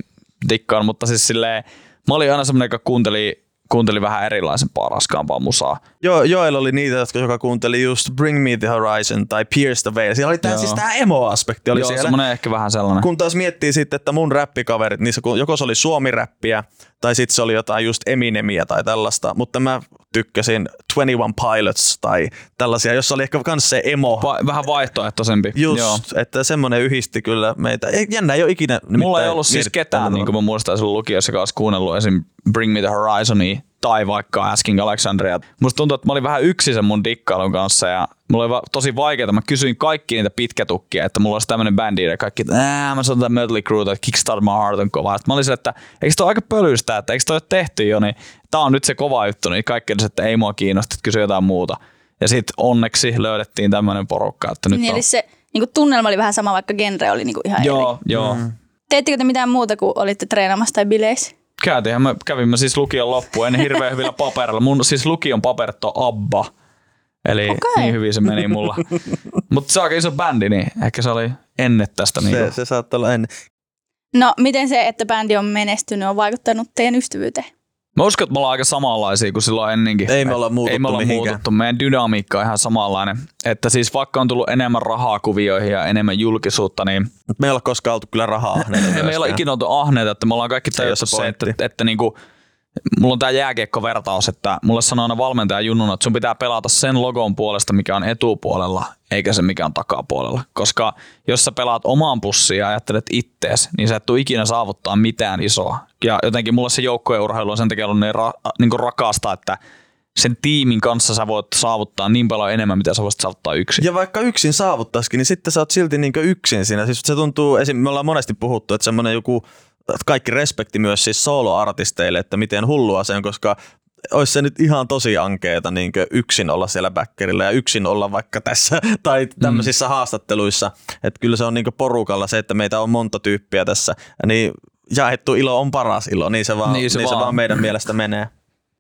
dikkaan, mutta siis silleen, mä olin aina semmoinen, joka kuunteli kuunteli vähän erilaisempaa, raskaampaa musaa. Joo, Joel oli niitä, jotka joka kuunteli just Bring Me the Horizon tai Pierce the Veil. Siellä oli tää, siis tämä emo-aspekti oli Joo, siellä. semmoinen ehkä vähän sellainen. Kun taas miettii sitten, että mun räppikaverit, niissä joko se oli suomiräppiä tai sitten se oli jotain just Eminemiä tai tällaista, mutta mä tykkäsin 21 Pilots tai tällaisia, jossa oli ehkä myös se emo. Va- vähän vaihtoehtoisempi. Just, Joo. että semmoinen yhdisti kyllä meitä. Ei, jännä, ei ole ikinä Mulla ei ollut siis ketään, niin kuin mä muistan sun lukiossa kanssa kuunnellut esim. Bring Me the Horizonia tai vaikka Asking Alexandria. Musta tuntuu, että mä olin vähän yksi sen mun dikkailun kanssa ja mulla oli tosi vaikeaa. Mä kysyin kaikki niitä pitkätukkia, että mulla olisi tämmöinen bändi ja kaikki, että mä sanon tämän Mötley Crue, että Kickstart My Heart on kova. Sitten mä olin sille, että eikö toi aika pölystä, että eikö toi ole tehty jo, niin tää on nyt se kova juttu, niin kaikki että ei mua kiinnosta, että kysy jotain muuta. Ja sitten onneksi löydettiin tämmöinen porukka. Että nyt niin, on... eli se niinku tunnelma oli vähän sama, vaikka genre oli niinku ihan Joo, eri. joo. Mm. Teettekö te mitään muuta kuin olitte treenaamassa tai bileissä? Käytiinhän me kävimme siis lukion loppuun, en hirveän hyvillä paperilla. Mun siis lukion paperit on Abba. Eli Okei. niin hyvin se meni mulla. Mutta se on aika iso bändi, niin ehkä se oli ennen tästä. Niin Se, se saattaa olla ennen. No, miten se, että bändi on menestynyt, on vaikuttanut teidän ystävyyteen? Mä uskon, että me ollaan aika samanlaisia kuin silloin ennenkin. Ei me olla muututtu Ei me olla mihinkään. muututtu. Meidän dynamiikka on ihan samanlainen. Että siis vaikka on tullut enemmän rahaa kuvioihin ja enemmän julkisuutta, niin Mut me ei olla koskaan oltu kyllä rahaa. *laughs* ei meillä ole ikinä oltu ahneita, että me ollaan kaikki ei tajuttu ole se se, että, pointti. että, niinku, mulla on tää jääkiekko-vertaus, että mulle sanoo aina valmentaja junnuna, että sun pitää pelata sen logon puolesta, mikä on etupuolella, eikä se mikä on takapuolella. Koska jos sä pelaat omaan pussiin ja ajattelet ittees, niin sä et tule ikinä saavuttaa mitään isoa. Ja jotenkin mulle se joukkueurheilu on sen takia ollut niin, ra- niin rakasta, että sen tiimin kanssa sä voit saavuttaa niin paljon enemmän, mitä sä voisit saavuttaa yksin. Ja vaikka yksin saavuttaisikin, niin sitten sä oot silti niin yksin siinä. Siis se tuntuu, esim. me ollaan monesti puhuttu, että semmoinen joku, kaikki respekti myös siis soloartisteille, että miten hullua se on, koska olisi se nyt ihan tosi ankeeta niin yksin olla siellä backerilla ja yksin olla vaikka tässä *laughs* tai tämmöisissä mm. haastatteluissa. Että kyllä se on niin porukalla se, että meitä on monta tyyppiä tässä, niin jaettu ilo on paras ilo, niin se vaan, Niin se se niin vaan. Se vaan meidän mielestä menee.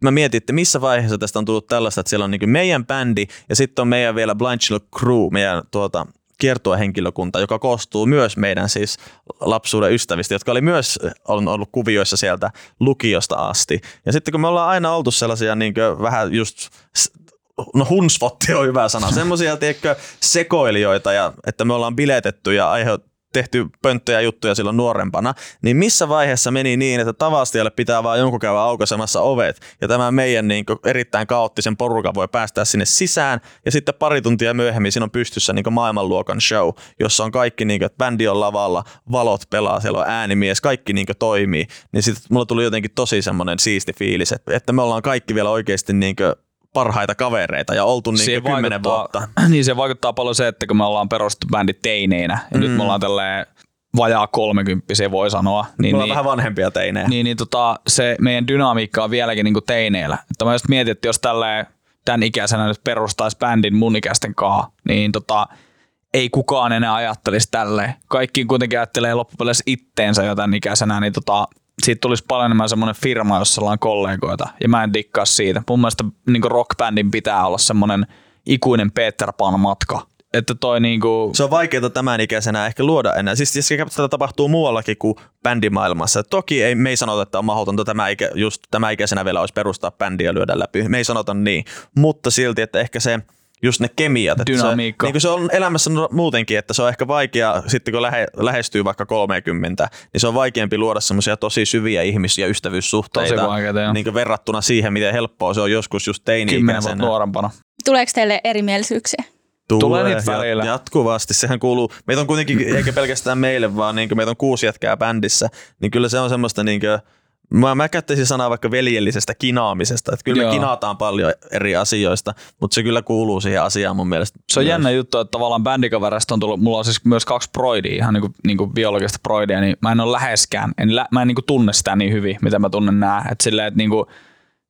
Mä mietin, että missä vaiheessa tästä on tullut tällaista, että siellä on niin meidän bändi ja sitten on meidän vielä Blind Channel Crew, meidän tuota, kiertuehenkilökunta, joka koostuu myös meidän siis lapsuuden ystävistä, jotka oli myös on ollut kuvioissa sieltä lukiosta asti. Ja sitten kun me ollaan aina oltu sellaisia niin vähän just no hunsvotti on hyvä sana, semmoisia *laughs* sekoilijoita, ja, että me ollaan biletetty ja aihe, tehty pönttöjä juttuja silloin nuorempana, niin missä vaiheessa meni niin, että tavastialle pitää vaan jonkun käydä aukaisemassa ovet, ja tämä meidän niin kuin, erittäin kaoottisen porukan voi päästää sinne sisään, ja sitten pari tuntia myöhemmin siinä on pystyssä niin kuin maailmanluokan show, jossa on kaikki, niin kuin, että bändi on lavalla, valot pelaa, siellä on äänimies, kaikki niin kuin, toimii, niin sitten mulla tuli jotenkin tosi semmoinen siisti fiilis, että, että me ollaan kaikki vielä oikeasti niin kuin, parhaita kavereita ja oltu niin kymmenen vuotta. *clears throat* Niin se vaikuttaa paljon se, että kun me ollaan perustettu bändi teineinä ja mm. nyt me ollaan tälleen vajaa kolmekymppisiä voi sanoa. Niin, Niin, me ollaan niin, vähän vanhempia teinejä. niin, niin tota, se meidän dynamiikka on vieläkin niinku teineillä. Että mä just mietin, että jos tälleen tämän ikäisenä nyt perustaisi bändin mun ikäisten kaa, niin tota, ei kukaan enää ajattelisi tälleen. Kaikki kuitenkin ajattelee loppupeleissä itteensä jo tämän ikäisenä, niin tota, siitä tulisi paljon enemmän semmoinen firma, jossa ollaan kollegoita. Ja mä en dikkaa siitä. Mun mielestä niin rockbändin pitää olla semmoinen ikuinen Peter Pan matka. Että toi niinku, Se on vaikeaa tämän ikäisenä ehkä luoda enää. Siis siis tätä tapahtuu muuallakin kuin bändimaailmassa. Toki ei, me ei sanota, että on mahdotonta tämä, ikä, just tämä ikäisenä vielä olisi perustaa bändiä lyödä läpi. Me ei sanota niin. Mutta silti, että ehkä se just ne kemiat. Että Dynamiikka. Se, niin kuin se on elämässä muutenkin, että se on ehkä vaikea, sitten kun lähe, lähestyy vaikka 30, niin se on vaikeampi luoda semmoisia tosi syviä ihmis- ja ystävyyssuhteita. Tosi vaikeeta, joo. niin kuin verrattuna siihen, miten helppoa se on joskus just kymmenen vuotta teini-ikäisenä. nuorempana. Tuleeko teille erimielisyyksiä? Tulee niitä välillä. ja- Jatkuvasti. Sehän kuuluu, meitä on kuitenkin, eikä pelkästään meille, vaan niin meitä on kuusi jätkää bändissä, niin kyllä se on semmoista niin kuin, Mä, mä käyttäisin sanaa vaikka veljellisestä kinaamisesta, että kyllä Joo. me kinaataan paljon eri asioista, mutta se kyllä kuuluu siihen asiaan mun mielestä. Se on myös. jännä juttu, että tavallaan bändikaverista on tullut, mulla on siis myös kaksi broidia, ihan niinku, niinku biologista broidia, niin mä en ole läheskään, en, lä, mä en niinku tunne sitä niin hyvin, mitä mä tunnen nää. Että silleen, että niinku,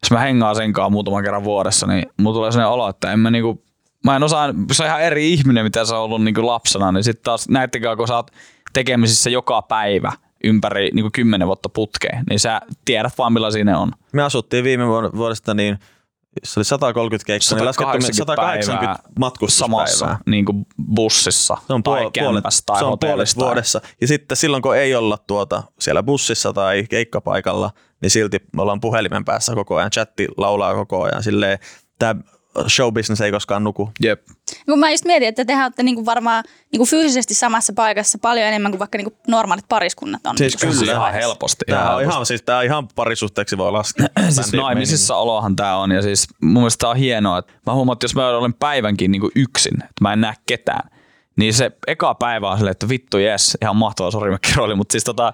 jos mä hengaan senkaan muutaman kerran vuodessa, niin mulla tulee sellainen olo, että en mä niinku, mä en osaa, se on ihan eri ihminen, mitä sä oot ollut niinku lapsena, niin sitten taas näittekään, kun sä oot tekemisissä joka päivä ympäri niinku kymmenen vuotta putkeen, niin sä tiedät vaan millaisia ne on. Me asuttiin viime vuod- vuodesta niin, se oli 130 keikkaa, niin laskettu me 180 matkustuspäivää. samassa niin kuin bussissa Se on tai puol- kämpässä tai se on puolet hotellissa. tai- vuodessa. Ja sitten silloin, kun ei olla tuota siellä bussissa tai keikkapaikalla, niin silti me ollaan puhelimen päässä koko ajan. Chatti laulaa koko ajan. Silleen, tämä showbusiness ei koskaan nuku. Jep. Kun mä just mietin, että tehän olette niinku varmaan niinku fyysisesti samassa paikassa paljon enemmän kuin vaikka niinku normaalit pariskunnat on. Siis niinku kyllä. ihan helposti. Tämä on, helposti. ihan, siis, tää on ihan parisuhteeksi voi laskea. *clears throat* siis naimisissa olohan tämä on ja siis mun mielestä tää on hienoa, että mä huomaan, että jos mä olen päivänkin niin yksin, että mä en näe ketään, niin se eka päivä on silleen, että vittu jes, ihan mahtava, sori mä kiroilin, mutta siis tota,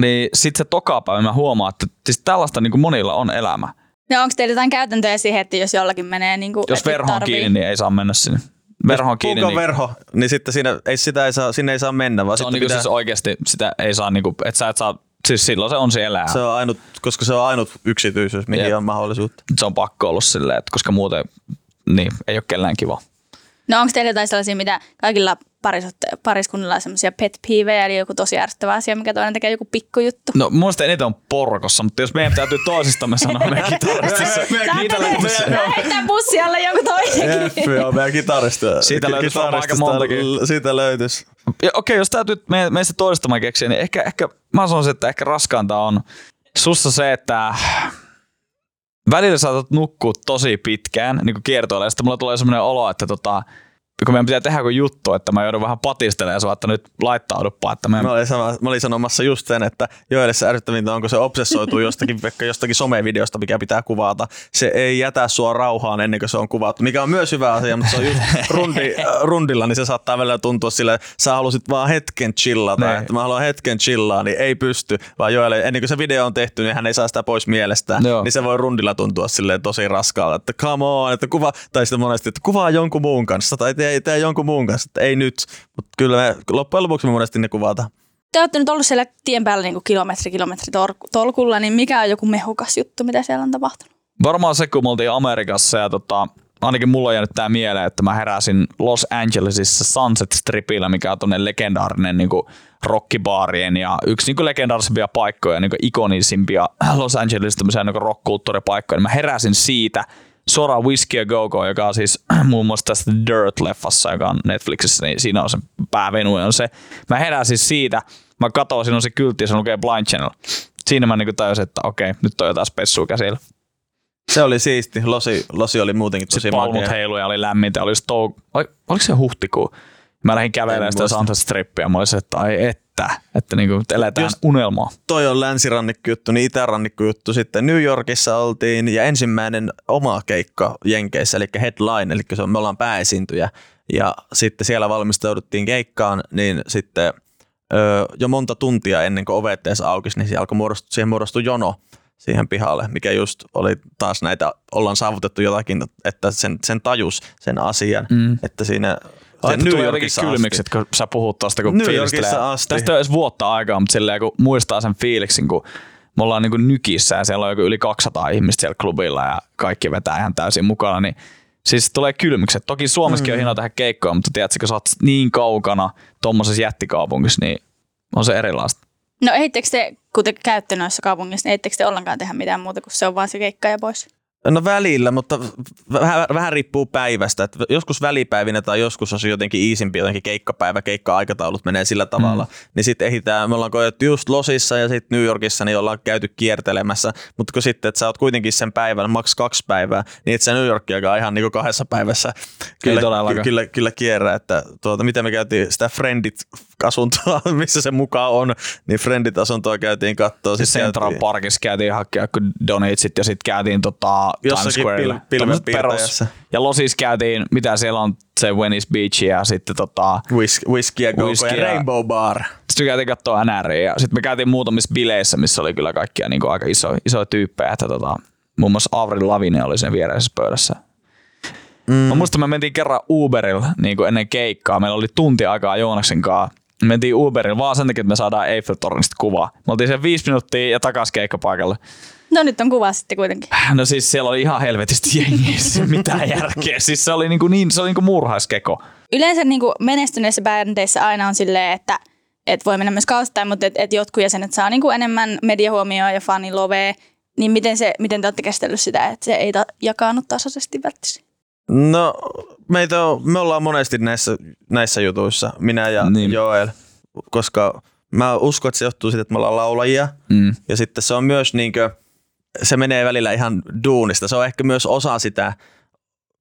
niin sit se toka päivä mä huomaan, että siis tällaista niin kuin monilla on elämä. No onko teillä jotain käytäntöjä siihen, että jos jollakin menee niinku, Jos että verho on tarvii- kiinni, niin ei saa mennä sinne. Verho on kiinni, niin verho, niin sitten siinä, ei, sitä ei saa, sinne ei saa mennä, vaan se on sitten niinku pitää, siis oikeasti, sitä ei saa, niinku, että sä et saa, siis silloin se on siellä. se on ainut, koska se on ainut yksityisyys, mihin Jep. on mahdollisuutta. se on pakko ollut silleen, että koska muuten niin, ei ole kellään kiva. No onko teillä jotain sellaisia, mitä kaikilla parisot, pariskunnilla semmoisia pet peevejä, eli joku tosi ärsyttävä asia, mikä toinen tekee joku pikkujuttu. No mun mielestä eniten on porkossa, mutta jos meidän täytyy toisistamme sanoa meidän kitaristissa. Sä heittää bussi alle joku toinenkin. Jeffy on meidän kitaristi. Siitä löytyisi varmaan aika montakin. Siitä löytyisi. Ja Okei, jos täytyy me, meistä toistamaan keksiä, niin ehkä, ehkä mä sanoisin, että ehkä raskainta on sussa se, että välillä saatat nukkua tosi pitkään niin kuin kiertoilla, ja sitten mulla tulee semmoinen olo, että tota, kun meidän pitää tehdä joku juttu, että mä joudun vähän patistelemaan sua, että nyt laittauduppa, että me... Mä olin, sama, mä olin sanomassa just sen, että Joelissa ärsyttävintä on, kun se obsessoituu *laughs* jostakin, vaikka jostakin somevideosta, mikä pitää kuvata. Se ei jätä sua rauhaan ennen kuin se on kuvattu, mikä on myös hyvä asia, mutta se on just *laughs* rundi, äh, rundilla, niin se saattaa välillä tuntua sille, että sä halusit vaan hetken chillata, Niin. että mä haluan hetken chillaa, niin ei pysty, vaan Joelle, ennen kuin se video on tehty, niin hän ei saa sitä pois mielestään, Joo. niin se voi rundilla tuntua silleen tosi raskaalta, että come on, että kuva, tai sitten monesti, että kuvaa jonkun muun kanssa, tai tee, tee jonkun muun kanssa, että ei nyt, mutta kyllä me loppujen lopuksi me monesti ne kuvataan. Te olette nyt ollut siellä tien päällä niin kilometri kilometri tor- tolkulla, niin mikä on joku mehukas juttu, mitä siellä on tapahtunut? Varmaan se, kun me oltiin Amerikassa ja tota, ainakin mulla on jäänyt tää mieleen, että mä heräsin Los Angelesissa Sunset Stripillä, mikä on tuonne legendaarinen niin rockibaarien ja yksi niin legendaarisimpia paikkoja, niin ikonisimpia Los Angelesissa tämmöisiä niin rock-kulttuuripaikkoja. Niin mä heräsin siitä suoraan Whiskey a Go Go, joka on siis *clears throat* muun muassa tästä Dirt-leffassa, joka on Netflixissä, niin siinä on se päävenu on se. Mä heräsin siitä, mä katsoin, siinä on se kyltti ja se lukee Blind Channel. Siinä mä niin tajusin, että okei, nyt on jotain spessua käsillä. Se oli siisti. Losi, Losi oli muutenkin tosi Sitten makea. heilu ja oli lämmintä. Oli stou... Oliko se huhtikuu? Mä lähdin kävelemään sitä. Sunset Strippiä. Mä olisin, että ai että, että niinku, eletään Just- unelmaa. Toi on länsirannikko juttu, niin itärannikko juttu. Sitten New Yorkissa oltiin ja ensimmäinen oma keikka Jenkeissä, eli headline, eli se on, me ollaan pääesiintyjä. Ja sitten siellä valmistauduttiin keikkaan, niin sitten jo monta tuntia ennen kuin ovet edes aukesi, niin siihen, alkoi muodostua, siihen muodostui jono siihen pihalle, mikä just oli taas näitä, ollaan saavutettu jotakin, että sen, sen tajus sen asian, Mm. että siinä Se New tulee jotenkin kylmikset, kun sä puhut tosta, kun New. Yorkissa asti. Tästä ole edes vuotta aikaa, mutta silleen, kun muistaa sen fiiliksin, kun me ollaan niin nykissä ja siellä on joku yli 200 ihmistä siellä klubilla ja kaikki vetää ihan täysin mukana, niin siis tulee kylmykset. Toki Suomessakin mm. on hienoa tehdä keikkoja, mutta tiedätkö, kun sä oot niin kaukana tuommoisessa jättikaupungissa, niin on se erilaista. No eittekö te, kun te käytte noissa kaupungissa, niin eittekö te ollenkaan tehdä mitään muuta, kuin se on vaan se keikka ja pois? No välillä, mutta vähän, vähän riippuu päivästä. Että joskus välipäivinä tai joskus on se jotenkin iisimpi, jotenkin keikkapäivä, keikka-aikataulut menee sillä tavalla. Mm. Niin sitten ehditään, me ollaan koettu just Losissa ja sitten New Yorkissa, niin ollaan käyty kiertelemässä. Mutta kun sitten, että sä oot kuitenkin sen päivän, maks kaksi päivää, niin et sä New Yorkiakaan ihan niin kuin kahdessa päivässä kyllä, todellakaan. ky- kyllä, kyllä kierrä. Että tuota, miten me käytiin sitä Friendit-asuntoa, *laughs* missä se mukaan on, niin Friendit-asuntoa käytiin katsoa. Siis Sitten Central käytiin- Parkissa käytiin hakea joku donateit ja sitten käytiin tota, Times Jossakin Squarella. pil- pilvenpiirtäjässä. Tommoset perus. Ja Losis käytiin, mitä siellä on, se Venice Beach ja sitten tota, Whis- whisky ja, Whisky ja Rainbow Bar. sitten käytiin katsoa NR ja sitten me käytiin muutamissa bileissä, missä oli kyllä kaikkia niin aika iso, isoja tyyppejä, että tota, muun muassa Avril Lavigne oli sen viereisessä pöydässä. Mm. Mä muistan, me mentiin kerran Uberilla niin kuin ennen keikkaa. Meillä oli tunti aikaa Joonaksen kanssa. Me mentiin Uberilla vaan sen takia, että me saadaan Eiffeltornista kuvaa. Me oltiin sen viisi minuuttia ja takas keikkapaikalle. No nyt on kuva sitten kuitenkin. *laughs* No siis siellä oli ihan helvetisti jengiä, siis *laughs* mitään järkeä. Siis se oli niin, kuin niin, se oli niin kuin murhaiskeko. Yleensä niin kuin menestyneissä bändeissä aina on silleen, että et voi mennä myös kaustain, mutta et, et jotkut jäsenet saa niin kuin enemmän mediahuomioon ja fanilovee. Niin miten, se, miten te olette käsitellyt sitä, että se ei ta- jakaannut tasaisesti välttämättä? No, meitä on, me ollaan monesti näissä, näissä jutuissa, minä ja Niin. niin. Joel, koska mä uskon, että se johtuu siitä, että me ollaan laulajia. Mm. Ja sitten se on myös niinkö, se menee välillä ihan duunista. Se on ehkä myös osa sitä,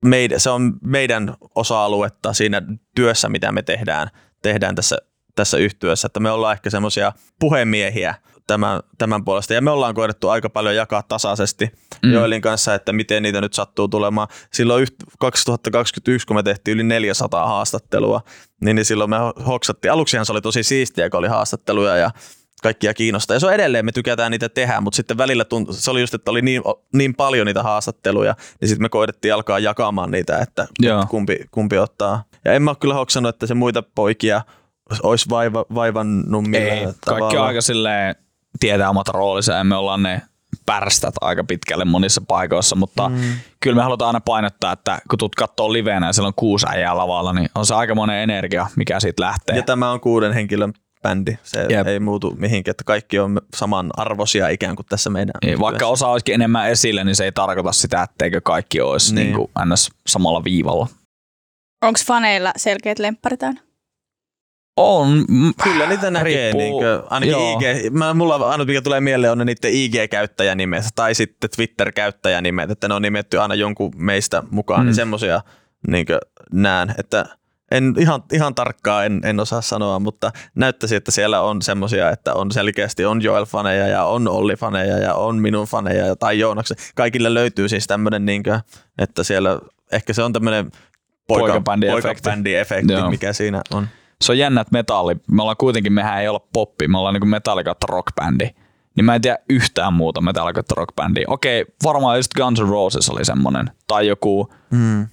meidän, se on meidän osa-aluetta siinä työssä, mitä me tehdään, tehdään tässä, tässä yhtyössä. Että me ollaan ehkä semmoisia puhemiehiä tämän, tämän puolesta. Ja me ollaan koettu aika paljon jakaa tasaisesti Mm. Joelin kanssa, että miten niitä nyt sattuu tulemaan. Silloin yht- 2021, kun me tehtiin yli 400 haastattelua, niin, niin silloin me ho- hoksattiin. Aluksihan se oli tosi siistiä, kun oli haastatteluja ja kaikkia kiinnostaa. Ja se on edelleen, me tykätään niitä tehdä, mutta sitten välillä tuntui, se oli just, että oli niin, niin paljon niitä haastatteluja, niin sitten me koitettiin alkaa jakamaan niitä, että Joo. kumpi, kumpi ottaa. Ja en mä ole kyllä hoksannut, että se muita poikia olisi vaiva, vaivannut millään Ei, kaikki tavalla. on aika silleen tietää omat roolinsa ja me ollaan ne pärstät aika pitkälle monissa paikoissa, mutta mm. kyllä me halutaan aina painottaa, että kun tulet katsoo liveenä ja siellä on kuusi äijää lavalla, niin on se aikamoinen energia, mikä siitä lähtee. Ja tämä on kuuden henkilön bändi. Se Jep. ei muutu mihinkään, että kaikki on samanarvoisia ikään kuin tässä meidän niin, Vaikka osa olisikin enemmän esille, niin se ei tarkoita sitä, etteikö kaikki olisi niin. Niin kuin ns. samalla viivalla. Onko faneilla selkeät lempparit aina? On. Kyllä niitä näkee. Niin kuin, ainakin Joo. IG. Mä, mulla ainut mikä tulee mieleen on ne niiden IG-käyttäjänimet tai sitten Twitter-käyttäjänimet, että ne on nimetty aina jonkun meistä mukaan, niin mm. niin semmosia niin näen, että en ihan, ihan tarkkaan en, en osaa sanoa, mutta näyttäisi, että siellä on semmosia, että on selkeästi on Joel-faneja ja on Olli-faneja ja on minun faneja tai Joonaksen. Kaikille löytyy siis tämmöinen, niin että siellä ehkä se on tämmöinen poika, poikabändi-efekti, poikabändi-efekti mikä siinä on se on jännä, että metalli, me ollaan kuitenkin, mehän ei olla poppi, me ollaan niin metalli kautta rockbändi. Niin mä en tiedä yhtään muuta metalli kautta rockbändiä. Okei, varmaan just Guns N' Roses oli semmonen. Tai joku, mm.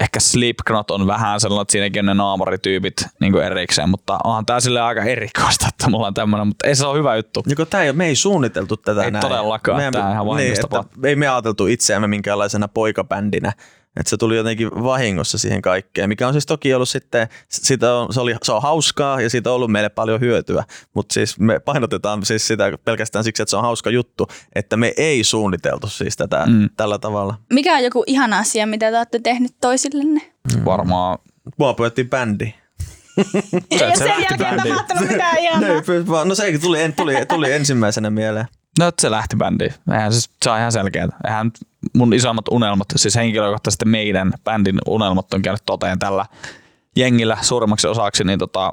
Ehkä Slipknot on vähän sellainen, että siinäkin on ne naamarityypit niin erikseen, mutta onhan tää sille aika erikoista, että mulla on tämmöinen, mutta ei se ole hyvä juttu. Joko tää ei, me ei suunniteltu tätä ei näin. todellakaan, Meidän, tää ihan niin, että Ei me ajateltu itseämme minkäänlaisena poikabändinä, että se tuli jotenkin vahingossa siihen kaikkeen, mikä on siis toki ollut sitten, sitä on, se, oli, se on hauskaa ja siitä on ollut meille paljon hyötyä, mutta siis me painotetaan siis sitä pelkästään siksi, että se on hauska juttu, että me ei suunniteltu siis tätä mm. tällä tavalla. Mikä on joku ihana asia, mitä te olette tehnyt toisillenne? Mm. Varmaan. Mua pyöttiin bändi. *laughs* ja sen jälkeen tapahtunut mitään *laughs* ihanaa. No se tuli, tuli, tuli ensimmäisenä mieleen. No se lähti bändiin. Eihän siis, se on ihan selkeää. Eihän mun isommat unelmat, siis henkilökohtaisesti meidän bändin unelmat on käynyt toteen tällä jengillä suurimmaksi osaksi, niin tota,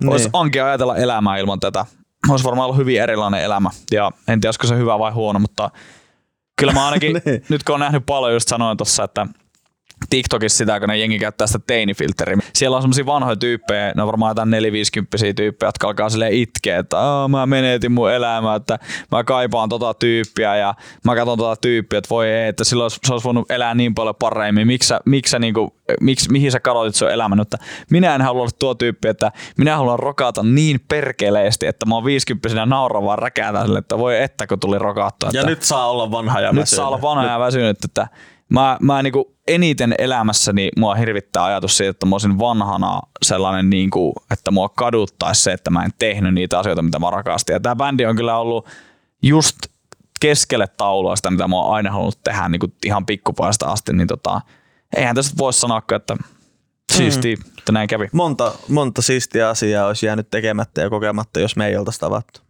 niin. olisi onkin ajatella elämää ilman tätä. Olisi varmaan ollut hyvin erilainen elämä. Ja en tiedä, olisiko se hyvä vai huono, mutta kyllä mä ainakin, *laughs* niin. nyt kun on nähnyt paljon, just sanoin tuossa, että TikTokissa sitä, kun ne jengi käyttää sitä teinifilteriä. Siellä on semmoisia vanhoja tyyppejä, ne on varmaan jotain 450 tyyppejä, jotka alkaa sille itkeä, että mä menetin mun elämää, että mä kaipaan tota tyyppiä ja mä katson tota tyyppiä, että voi ei, että silloin se olisi voinut elää niin paljon paremmin. Miksi, miksi, niin kuin, miksi, mihin sä kadotit sun elämän? Että minä en halua olla tuo tyyppi, että minä haluan rokata niin perkeleesti, että mä oon 50 nauravaa räkäätä sille, että voi että kun tuli rokattua. Ja nyt saa olla vanha ja Nyt saa olla vanha ja väsynyt, että mä, mä niinku eniten elämässäni mua hirvittää ajatus siitä, että mä olisin vanhana sellainen, niinku, että mua kaduttaisi se, että mä en tehnyt niitä asioita, mitä mä rakastin. Ja tää bändi on kyllä ollut just keskelle taulua sitä, mitä mä oon aina halunnut tehdä niin kuin ihan pikkupaista asti, niin tota, eihän tästä voi sanoa, että siistiä, mm. että näin kävi. Monta, monta siistiä asiaa olisi jäänyt tekemättä ja kokematta, jos me ei oltaisi tavattu.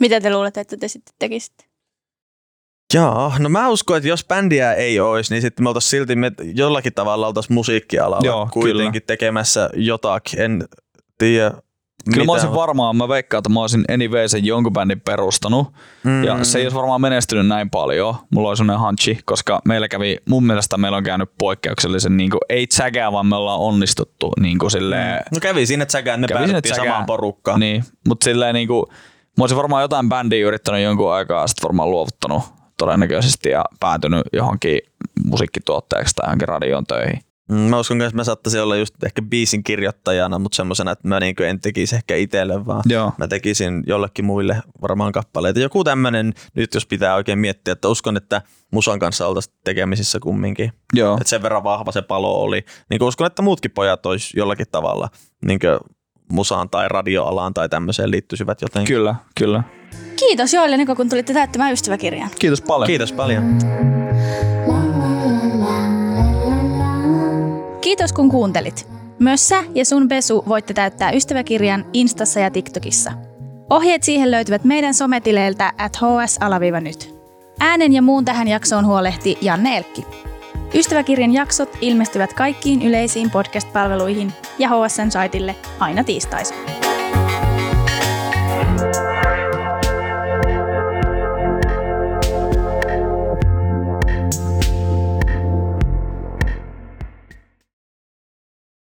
Mitä te luulette, että te sitten tekisitte? Joo, no mä uskon, että jos bändiä ei olisi, niin sitten me oltaisiin silti me jollakin tavalla oltaisiin musiikkialalla Joo, kuitenkin kyllä. tekemässä jotakin. En tiedä, Kyllä mä olisin varmaan, mä veikkaan, että mä olisin anyway sen jonkun bändin perustanut. Mm. Ja se ei olisi varmaan menestynyt näin paljon. Mulla oli sellainen hunchi, koska meillä kävi, mun mielestä meillä on käynyt poikkeuksellisen, niin kuin, ei tsägää, vaan me ollaan onnistuttu. Niin kuin silleen, mm. No kävi siinä tsägää, ne päädyttiin samaan porukkaan. Niin, mutta silleen niin kuin, mä olisin varmaan jotain bändiä yrittänyt jonkun aikaa, sitten varmaan luovuttanut todennäköisesti ja päätynyt johonkin musiikkituotteeksi tai johonkin radioon töihin. Mm, mä uskon, että mä saattaisin olla just ehkä biisin kirjoittajana, mutta semmoisena, että mä niin en tekisi ehkä itselle, vaan Joo. mä tekisin jollekin muille varmaan kappaleita. Joku tämmöinen, nyt jos pitää oikein miettiä, että uskon, että musan kanssa oltaisiin tekemisissä kumminkin. Joo. Että sen verran vahva se palo oli. Niin uskon, että muutkin pojat olisi jollakin tavalla niin musaan tai radioalaan tai tämmöiseen liittyisivät jotenkin. Kyllä, kyllä. Kiitos Joelle Niko, kun tulitte täyttämään ystäväkirjan. Kiitos paljon. Kiitos paljon. Kiitos kun kuuntelit. Myös sä ja sun Besu voitte täyttää ystäväkirjan Instassa ja TikTokissa. Ohjeet siihen löytyvät meidän sometileiltä at hs-nyt. Äänen ja muun tähän jaksoon huolehti Janne Elkki. Ystäväkirjan jaksot ilmestyvät kaikkiin yleisiin podcast-palveluihin ja HSN-saitille aina tiistaisin.